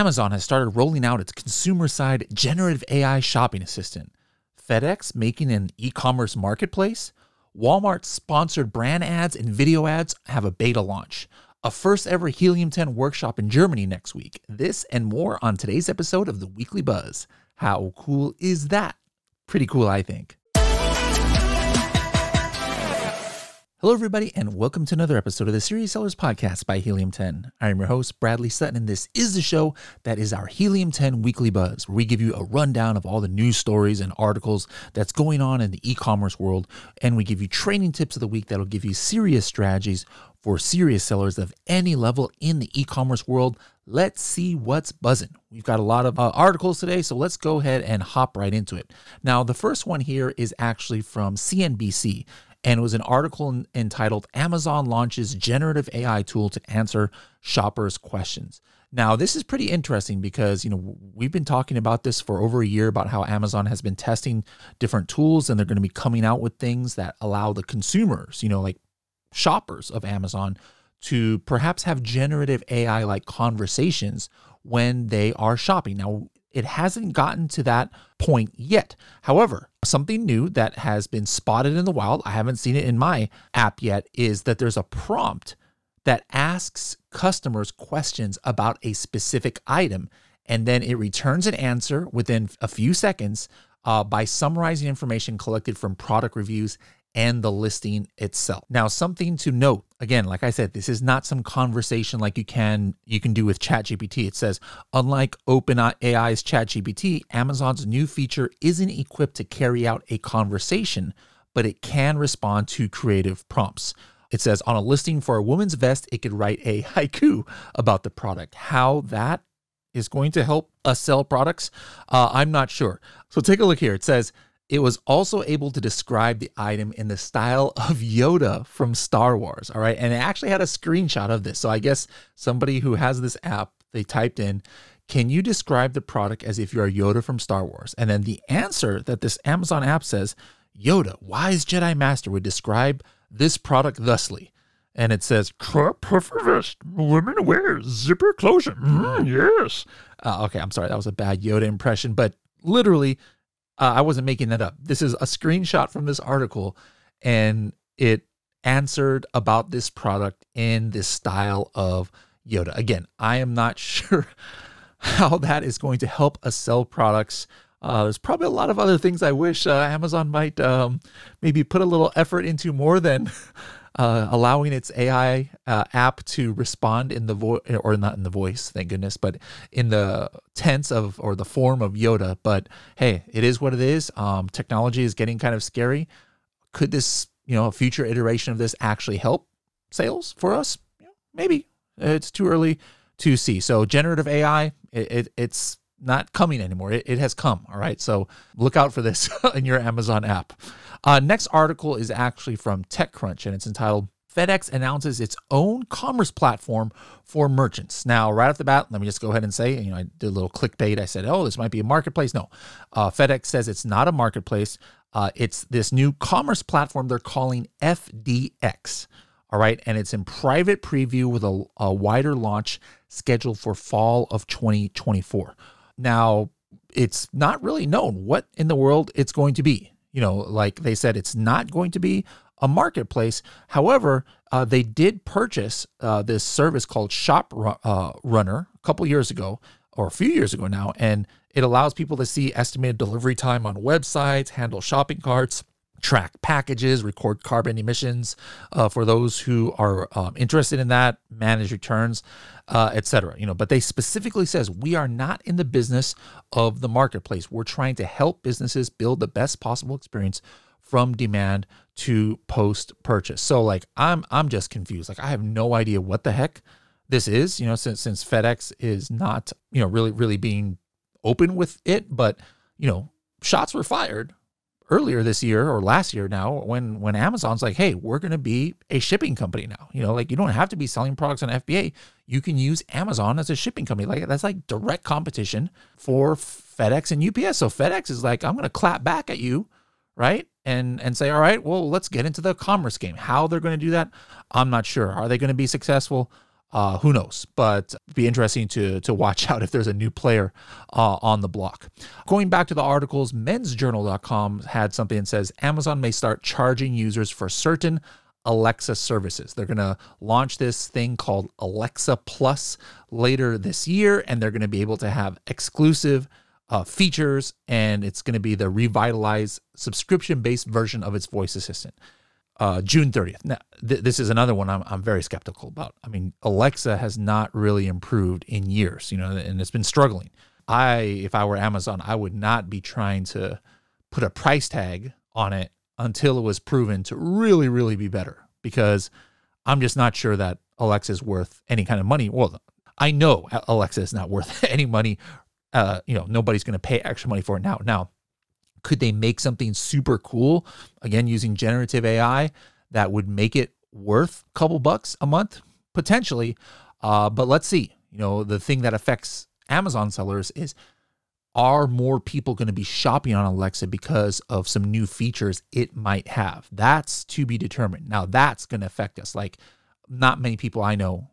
Amazon has started rolling out its consumer side generative AI shopping assistant. FedEx making an e commerce marketplace. Walmart's sponsored brand ads and video ads have a beta launch. A first ever Helium 10 workshop in Germany next week. This and more on today's episode of the Weekly Buzz. How cool is that? Pretty cool, I think. Hello, everybody, and welcome to another episode of the Serious Sellers Podcast by Helium 10. I am your host, Bradley Sutton, and this is the show that is our Helium 10 Weekly Buzz, where we give you a rundown of all the news stories and articles that's going on in the e commerce world, and we give you training tips of the week that'll give you serious strategies for serious sellers of any level in the e commerce world. Let's see what's buzzing. We've got a lot of uh, articles today, so let's go ahead and hop right into it. Now, the first one here is actually from CNBC and it was an article entitled Amazon launches generative AI tool to answer shoppers' questions. Now, this is pretty interesting because, you know, we've been talking about this for over a year about how Amazon has been testing different tools and they're going to be coming out with things that allow the consumers, you know, like shoppers of Amazon to perhaps have generative AI like conversations when they are shopping. Now, it hasn't gotten to that point yet. However, something new that has been spotted in the wild, I haven't seen it in my app yet, is that there's a prompt that asks customers questions about a specific item. And then it returns an answer within a few seconds uh, by summarizing information collected from product reviews and the listing itself. Now, something to note, again, like I said, this is not some conversation like you can you can do with ChatGPT. It says, unlike OpenAI's ChatGPT, Amazon's new feature isn't equipped to carry out a conversation, but it can respond to creative prompts. It says on a listing for a woman's vest, it could write a haiku about the product. How that is going to help us sell products, uh, I'm not sure. So take a look here. It says, it was also able to describe the item in the style of Yoda from Star Wars. All right. And it actually had a screenshot of this. So I guess somebody who has this app, they typed in, Can you describe the product as if you're Yoda from Star Wars? And then the answer that this Amazon app says, Yoda, wise Jedi Master, would describe this product thusly. And it says, puffer vest, women wear zipper closure. Mm, yes. Uh, okay, I'm sorry. That was a bad Yoda impression, but literally, uh, I wasn't making that up. This is a screenshot from this article, and it answered about this product in this style of Yoda. Again, I am not sure how that is going to help us sell products. Uh, there's probably a lot of other things I wish uh, Amazon might um, maybe put a little effort into more than uh, allowing its AI uh, app to respond in the voice, or not in the voice, thank goodness, but in the tense of or the form of Yoda. But hey, it is what it is. Um, technology is getting kind of scary. Could this, you know, a future iteration of this actually help sales for us? maybe it's too early to see. So generative AI, it, it, it's not coming anymore. It, it has come. All right. So look out for this in your Amazon app. Uh, next article is actually from TechCrunch and it's entitled FedEx announces its own commerce platform for merchants. Now, right off the bat, let me just go ahead and say, you know, I did a little clickbait. I said, oh, this might be a marketplace. No, uh, FedEx says it's not a marketplace. Uh, it's this new commerce platform they're calling FDX. All right. And it's in private preview with a, a wider launch scheduled for fall of 2024. Now, it's not really known what in the world it's going to be. You know, like they said, it's not going to be a marketplace. However, uh, they did purchase uh, this service called Shop uh, Runner a couple years ago, or a few years ago now, and it allows people to see estimated delivery time on websites, handle shopping carts, track packages, record carbon emissions uh, for those who are um, interested in that, manage returns, uh, etc. You know, but they specifically says we are not in the business of the marketplace. We're trying to help businesses build the best possible experience from demand to post purchase. So like I'm I'm just confused. Like I have no idea what the heck this is. You know, since since FedEx is not you know really really being open with it, but you know shots were fired earlier this year or last year now when when Amazon's like, hey, we're going to be a shipping company now. You know, like you don't have to be selling products on FBA. You can use Amazon as a shipping company. Like that's like direct competition for FedEx and UPS. So FedEx is like, I'm going to clap back at you, right? And and say, all right, well, let's get into the commerce game. How they're going to do that, I'm not sure. Are they going to be successful? Uh, who knows? But be interesting to to watch out if there's a new player uh, on the block. Going back to the articles, mensjournal.com had something that says Amazon may start charging users for certain Alexa services. They're going to launch this thing called Alexa Plus later this year, and they're going to be able to have exclusive uh, features, and it's going to be the revitalized subscription based version of its voice assistant. Uh, June 30th. Now, th- this is another one I'm, I'm very skeptical about. I mean, Alexa has not really improved in years, you know, and it's been struggling. I, if I were Amazon, I would not be trying to put a price tag on it until it was proven to really, really be better because I'm just not sure that Alexa is worth any kind of money. Well, I know Alexa is not worth any money. Uh, you know, nobody's going to pay extra money for it now. Now, could they make something super cool again using generative AI that would make it worth a couple bucks a month potentially? Uh, but let's see. You know, the thing that affects Amazon sellers is are more people going to be shopping on Alexa because of some new features it might have? That's to be determined. Now, that's going to affect us. Like, not many people I know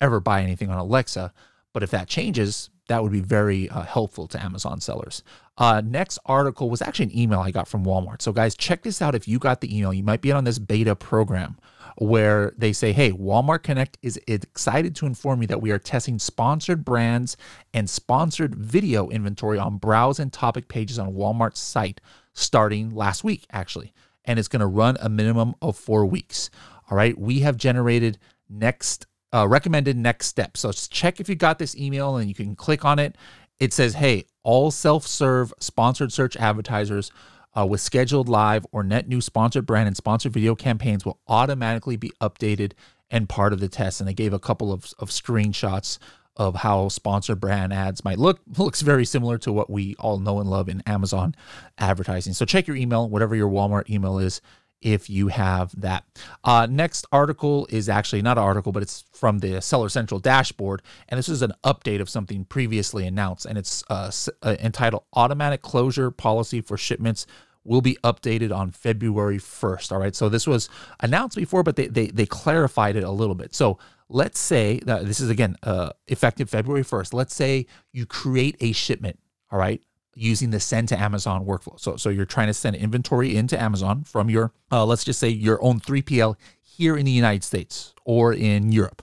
ever buy anything on Alexa, but if that changes, that would be very uh, helpful to Amazon sellers. Uh, next article was actually an email I got from Walmart. So, guys, check this out. If you got the email, you might be on this beta program where they say, Hey, Walmart Connect is excited to inform you that we are testing sponsored brands and sponsored video inventory on browse and topic pages on Walmart's site starting last week, actually. And it's going to run a minimum of four weeks. All right. We have generated next uh, recommended next step. So check if you got this email and you can click on it. It says, Hey, all self serve sponsored search advertisers uh, with scheduled live or net new sponsored brand and sponsored video campaigns will automatically be updated and part of the test. And they gave a couple of, of screenshots of how sponsored brand ads might look. Looks very similar to what we all know and love in Amazon advertising. So check your email, whatever your Walmart email is, if you have that. Uh, next article is actually not an article, but it's from the Seller Central dashboard. And this is an update of something previously announced. And it's uh, uh, entitled Automatic Closure Policy for Shipments will be updated on February 1st. All right. So this was announced before, but they, they, they clarified it a little bit. So let's say that this is again uh, effective February 1st. Let's say you create a shipment. All right using the send to Amazon workflow. So, so you're trying to send inventory into Amazon from your, uh, let's just say your own 3PL here in the United States or in Europe,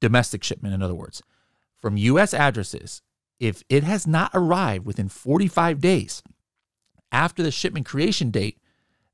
domestic shipment, in other words, from US addresses. If it has not arrived within 45 days after the shipment creation date,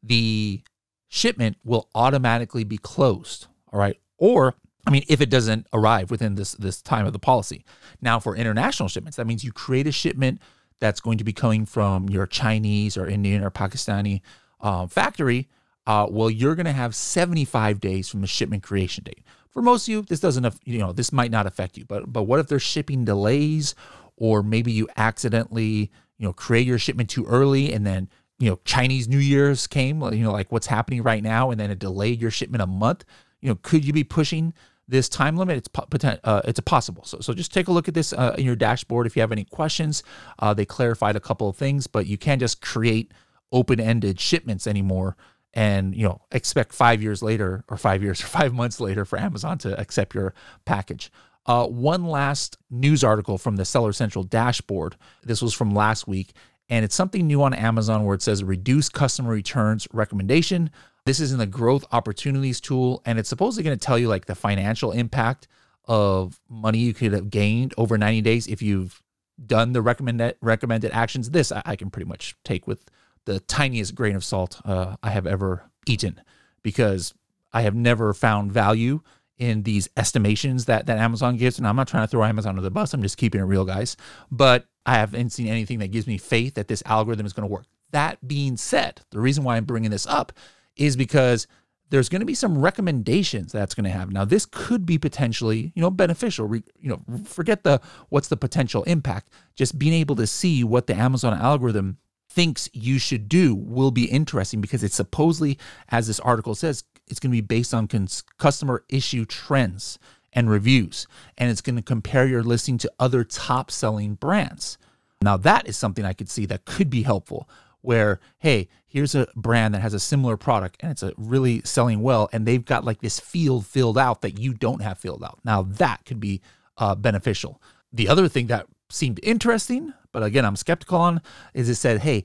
the shipment will automatically be closed. All right. Or I mean, if it doesn't arrive within this this time of the policy. Now, for international shipments, that means you create a shipment that's going to be coming from your Chinese or Indian or Pakistani uh, factory, uh, well, you're going to have 75 days from the shipment creation date. For most of you, this doesn't, you know, this might not affect you. But but what if there's shipping delays, or maybe you accidentally, you know, create your shipment too early, and then you know Chinese New Year's came, you know, like what's happening right now, and then it delayed your shipment a month. You know, could you be pushing this time limit, it's uh, it's possible. So, so just take a look at this uh, in your dashboard. If you have any questions, uh, they clarified a couple of things, but you can't just create open-ended shipments anymore and you know expect five years later or five years or five months later for Amazon to accept your package. Uh, one last news article from the Seller Central dashboard. This was from last week, and it's something new on Amazon where it says reduce customer returns recommendation. This is in the growth opportunities tool, and it's supposedly going to tell you like the financial impact of money you could have gained over 90 days if you've done the recommended recommended actions. This I, I can pretty much take with the tiniest grain of salt uh, I have ever eaten because I have never found value in these estimations that that Amazon gives. And I'm not trying to throw Amazon under the bus. I'm just keeping it real, guys. But I haven't seen anything that gives me faith that this algorithm is going to work. That being said, the reason why I'm bringing this up is because there's going to be some recommendations that's going to have. Now, this could be potentially, you know, beneficial. You know, forget the what's the potential impact. Just being able to see what the Amazon algorithm thinks you should do will be interesting because it's supposedly, as this article says, it's going to be based on cons- customer issue trends and reviews, and it's going to compare your listing to other top selling brands. Now, that is something I could see that could be helpful where, hey, here's a brand that has a similar product and it's a really selling well, and they've got like this field filled out that you don't have filled out. Now that could be uh, beneficial. The other thing that seemed interesting, but again, I'm skeptical on, is it said, hey,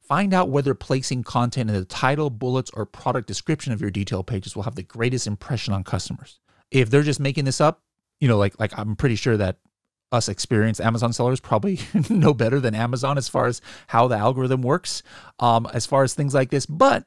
find out whether placing content in the title, bullets, or product description of your detail pages will have the greatest impression on customers. If they're just making this up, you know, like like I'm pretty sure that us experienced Amazon sellers probably know better than Amazon as far as how the algorithm works, um, as far as things like this. But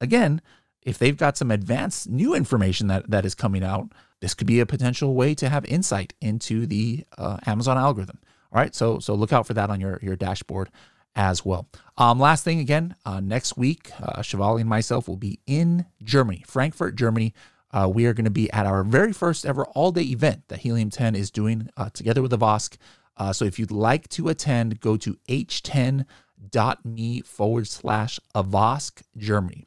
again, if they've got some advanced new information that that is coming out, this could be a potential way to have insight into the uh, Amazon algorithm. All right, so so look out for that on your your dashboard as well. Um, last thing again, uh, next week, uh, Shivali and myself will be in Germany, Frankfurt, Germany. Uh, we are going to be at our very first ever all day event that Helium 10 is doing uh, together with Avask. Uh, so if you'd like to attend, go to h10.me forward slash Avask Germany.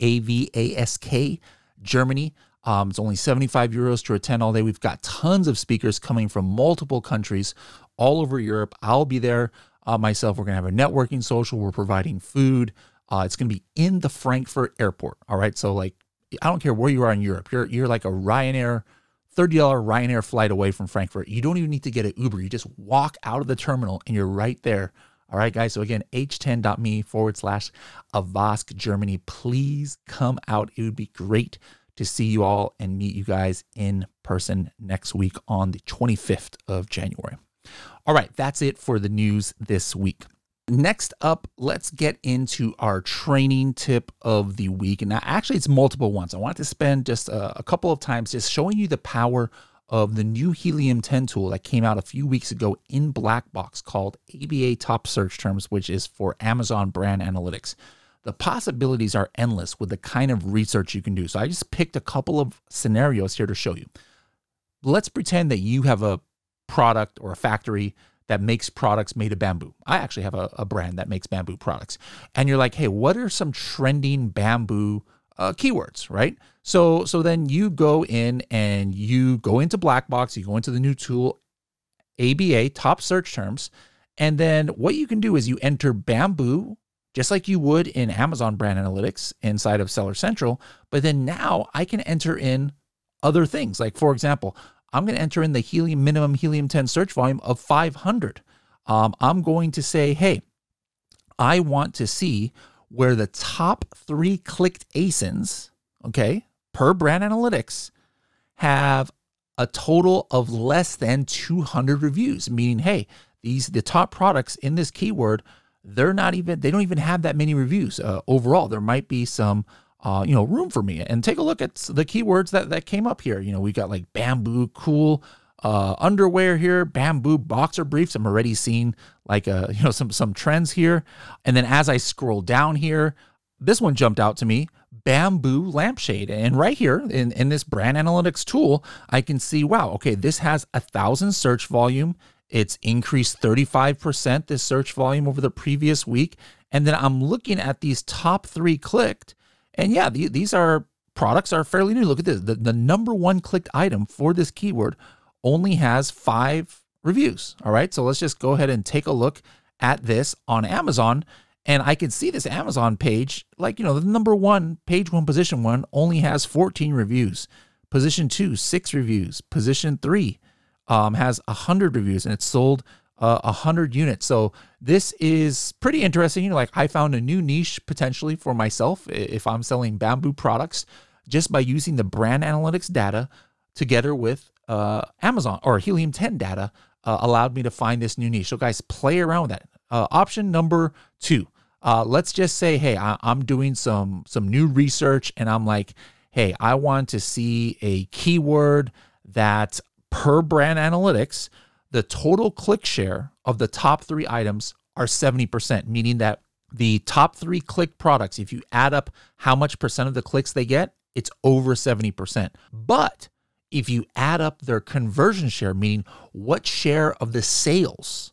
A V A S K Germany. Um, it's only 75 euros to attend all day. We've got tons of speakers coming from multiple countries all over Europe. I'll be there uh, myself. We're going to have a networking social. We're providing food. Uh, it's going to be in the Frankfurt airport. All right. So, like, I don't care where you are in Europe, you're, you're like a Ryanair, $30 Ryanair flight away from Frankfurt. You don't even need to get an Uber. You just walk out of the terminal and you're right there. All right, guys. So again, h10.me forward slash Avask Germany. Please come out. It would be great to see you all and meet you guys in person next week on the 25th of January. All right, that's it for the news this week. Next up, let's get into our training tip of the week. And now, actually, it's multiple ones. I want to spend just a, a couple of times just showing you the power of the new Helium 10 tool that came out a few weeks ago in black box called ABA Top Search Terms, which is for Amazon brand analytics. The possibilities are endless with the kind of research you can do. So I just picked a couple of scenarios here to show you. Let's pretend that you have a product or a factory that makes products made of bamboo. I actually have a, a brand that makes bamboo products. And you're like, hey, what are some trending bamboo uh, keywords, right? So so then you go in and you go into Blackbox, you go into the new tool ABA top search terms, and then what you can do is you enter bamboo just like you would in Amazon brand analytics inside of Seller Central, but then now I can enter in other things. Like for example, I'm going to enter in the helium minimum helium 10 search volume of 500. Um, I'm going to say, hey, I want to see where the top three clicked ASINs, okay, per brand analytics, have a total of less than 200 reviews, meaning, hey, these the top products in this keyword, they're not even they don't even have that many reviews uh, overall. There might be some uh, you know, room for me. And take a look at the keywords that that came up here. You know, we got like bamboo, cool uh, underwear here, bamboo boxer briefs. I'm already seeing like uh, you know some some trends here. And then as I scroll down here, this one jumped out to me bamboo lampshade and right here in, in this brand analytics tool i can see wow okay this has a thousand search volume it's increased 35% this search volume over the previous week and then i'm looking at these top three clicked and yeah, the, these are products are fairly new. Look at this. The, the number one clicked item for this keyword only has five reviews. All right. So let's just go ahead and take a look at this on Amazon. And I can see this Amazon page, like, you know, the number one, page one, position one only has 14 reviews. Position two, six reviews. Position three um, has 100 reviews and it's sold uh, 100 units. So this is pretty interesting. You know, like I found a new niche potentially for myself if I'm selling bamboo products just by using the brand analytics data together with uh, Amazon or Helium 10 data uh, allowed me to find this new niche. So guys, play around with that. Uh, option number two. Uh, let's just say, hey, I, I'm doing some some new research, and I'm like, hey, I want to see a keyword that per brand analytics the total click share of the top three items are 70%, meaning that the top three click products, if you add up how much percent of the clicks they get, it's over 70%. But if you add up their conversion share, meaning what share of the sales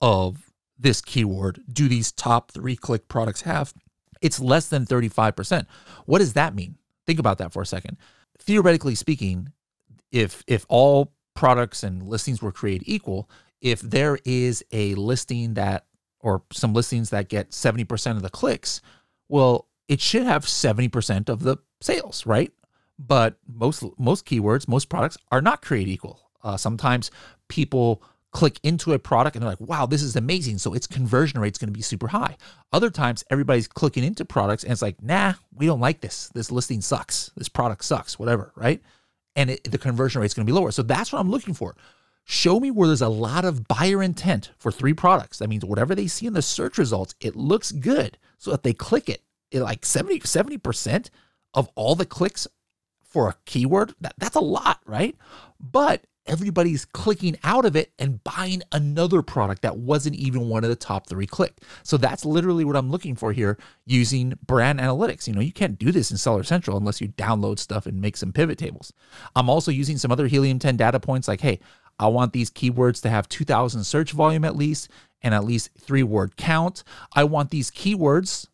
of this keyword do these top three click products have, it's less than 35%. What does that mean? Think about that for a second. Theoretically speaking, if if all products and listings were created equal, if there is a listing that or some listings that get 70% of the clicks, well, it should have 70% of the sales, right? But most most keywords, most products are not created equal. Uh, sometimes people click into a product and they're like, wow, this is amazing. So its conversion rate is going to be super high. Other times, everybody's clicking into products and it's like, nah, we don't like this. This listing sucks. This product sucks, whatever, right? And it, the conversion rate is going to be lower. So that's what I'm looking for. Show me where there's a lot of buyer intent for three products. That means whatever they see in the search results, it looks good. So if they click it, it like 70, 70% of all the clicks for a keyword, that, that's a lot, right? But everybody's clicking out of it and buying another product that wasn't even one of the top three clicked. So that's literally what I'm looking for here using brand analytics. You know, you can't do this in Seller Central unless you download stuff and make some pivot tables. I'm also using some other Helium 10 data points like, hey, I want these keywords to have 2000 search volume at least and at least three word count. I want these keywords.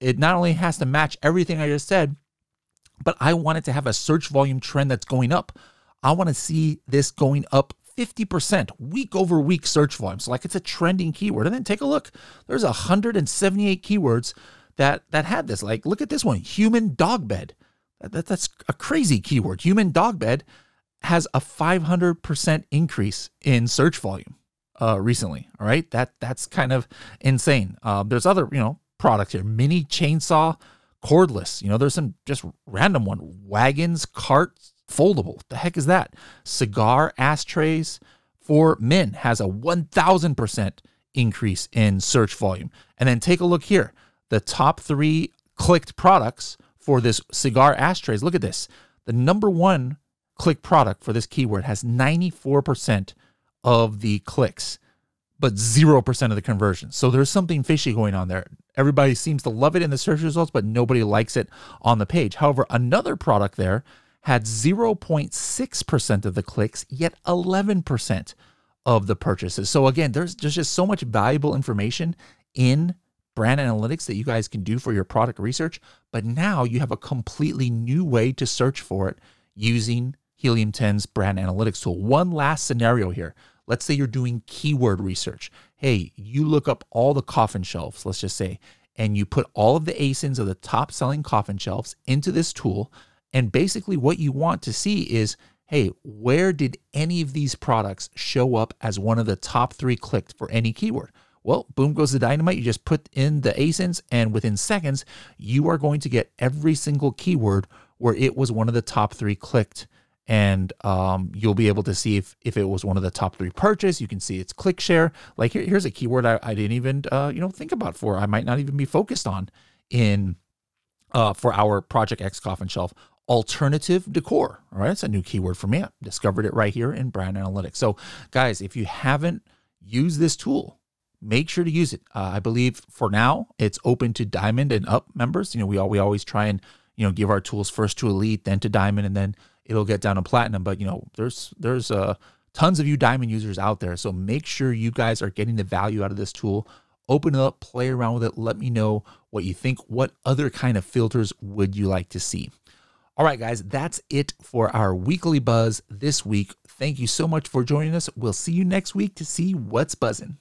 It not only has to match everything I just said, but I want it to have a search volume trend that's going up. I want to see this going up 50% week over week search volume. So like it's a trending keyword. And then take a look. There's 178 keywords that that had this. Like look at this one, human dog bed. That, that, that's a crazy keyword. Human dog bed has a 500% increase in search volume uh, recently. All right, that that's kind of insane. Uh, there's other you know products here, mini chainsaw, cordless. You know, there's some just random one, wagons, carts, foldable. The heck is that? Cigar ashtrays for men has a 1,000% increase in search volume. And then take a look here. The top three clicked products for this cigar ashtrays. Look at this. The number one click product for this keyword has 94% of the clicks, but 0% of the conversions. So there's something fishy going on there. Everybody seems to love it in the search results, but nobody likes it on the page. However, another product there had 0.6% of the clicks, yet 11% of the purchases. So again, there's, there's just so much valuable information in brand analytics that you guys can do for your product research. But now you have a completely new way to search for it using Helium 10's brand analytics tool. One last scenario here. Let's say you're doing keyword research. Hey, you look up all the coffin shelves, let's just say, and you put all of the ASINs of the top selling coffin shelves into this tool and basically, what you want to see is hey, where did any of these products show up as one of the top three clicked for any keyword? Well, boom goes the dynamite. You just put in the ASINs, and within seconds, you are going to get every single keyword where it was one of the top three clicked. And um, you'll be able to see if, if it was one of the top three purchase. You can see its click share. Like here, here's a keyword I, I didn't even uh, you know think about for. I might not even be focused on in uh, for our Project X coffin shelf alternative decor. All right, it's a new keyword for me. I discovered it right here in Brand Analytics. So, guys, if you haven't used this tool, make sure to use it. Uh, I believe for now it's open to Diamond and Up members. You know, we all, we always try and you know give our tools first to Elite, then to Diamond, and then it'll get down to Platinum. But you know, there's there's uh, tons of you Diamond users out there, so make sure you guys are getting the value out of this tool. Open it up, play around with it. Let me know what you think. What other kind of filters would you like to see? All right, guys, that's it for our weekly buzz this week. Thank you so much for joining us. We'll see you next week to see what's buzzing.